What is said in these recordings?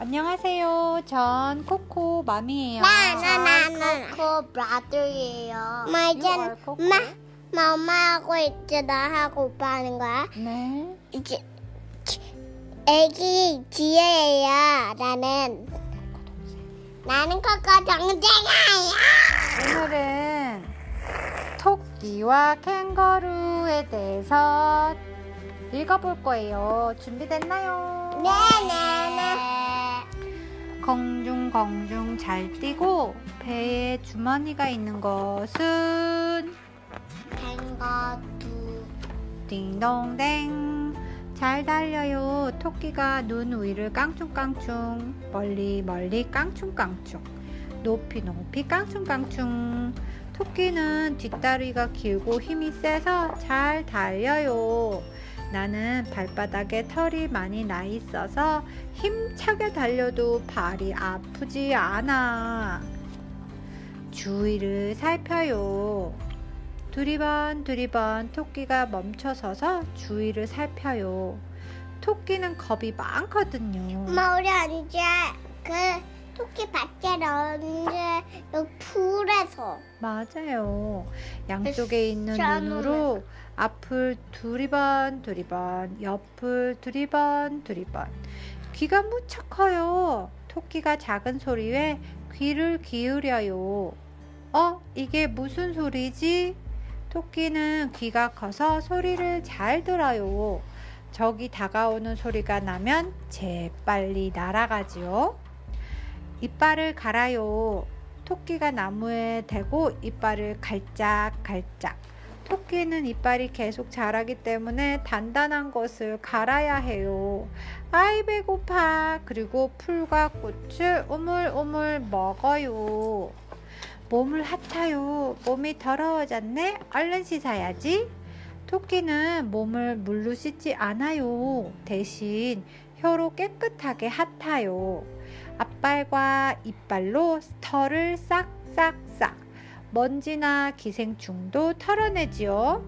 안녕하세요. 전 코코 맘이에요. 나 나 나 나 코코 브라더예요. 엄마 이제 are Coco. 엄마 엄마 하고 이제 나 하고 오빠 하는 거야 네. 이제 치- 애기 지혜야 나는 나는 코코 동생이야 오늘은 토끼와 캥거루에 대해서 읽어볼 거예요. 준비됐나요? 네 네 네 공중공중 잘 뛰고 배에 주머니가 있는 것은 탱거두. 딩동댕. 잘 달려요. 토끼가 눈 위를 깡충깡충 멀리 멀리 깡충깡충. 높이 높이 깡충깡충. 토끼는 뒷다리가 길고 힘이 세서 잘 달려요 나는 발바닥에 털이 많이 나 있어서 힘차게 달려도 발이 아프지 않아 주위를 살펴요 두리번 두리번 토끼가 멈춰서서 주위를 살펴요. 토끼는 겁이 많거든요. 엄마 우리 언제 그 토끼 밭에 여기 풀에서 맞아요. 양쪽에 있는 샤넬. 눈으로 앞을 두리번 두리번 옆을 두리번 두리번 귀가 무척 커요. 토끼가 작은 소리에 귀를 기울여요. 어? 이게 무슨 소리지? 토끼는 귀가 커서 소리를 잘 들어요. 저기 다가오는 소리가 나면 재빨리 날아가지요. 이빨을 갈아요. 토끼가 나무에 대고 이빨을 갈짝갈짝. 토끼는 이빨이 계속 자라기 때문에 단단한 것을 갈아야 해요. 아이 배고파. 그리고 풀과 꽃을 오물오물 먹어요. 몸을 핫아요. 몸이 더러워졌네. 얼른 씻어야지. 토끼는 몸을 물로 씻지 않아요. 대신 혀로 깨끗하게 핫아요. 앞발과 이빨로 털을 싹싹싹 먼지나 기생충도 털어내지요.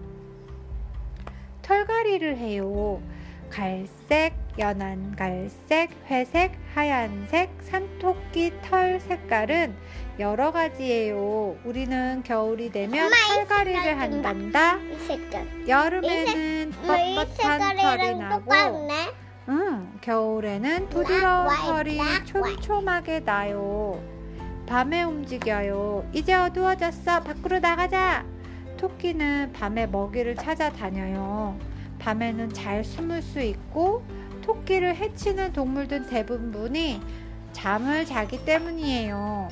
털갈이를 해요. 갈색, 연한 갈색, 회색, 하얀색, 산토끼 털 색깔은 여러 가지예요. 우리는 겨울이 되면 털갈이를 한단다. 색깔 여름에는 이 뻣뻣한 털이 나고 똑같네 응, 겨울에는 부드러운 털이. 촘촘하게 나요. 밤에 움직여요. 이제 어두워졌어. 밖으로 나가자. 토끼는 밤에 먹이를 찾아다녀요. 밤에는 잘 숨을 수 있고 토끼를 해치는 동물들 대부분이 잠을 자기 때문이에요.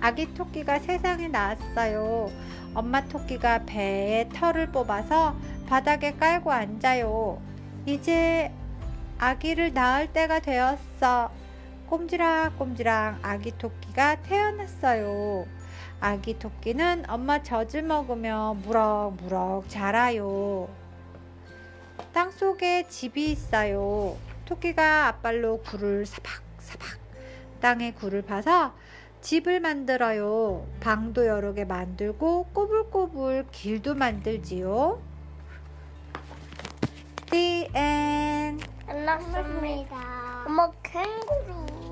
아기 토끼가 세상에 나왔어요. 엄마 토끼가 배에 털을 뽑아서 바닥에 깔고 앉아요. 이제 아기를 낳을 때가 되었어. 꼼지락꼼지락 아기 토끼가 태어났어요. 아기 토끼는 엄마 젖을 먹으며 무럭무럭 자라요. 땅 속에 집이 있어요. 토끼가 앞발로 굴을 사박사박 땅에 굴을 파서 집을 만들어요. 방도 여러 개 만들고 꼬불꼬불 길도 만들지요. The end. 끝났습니다 엄마 캥거루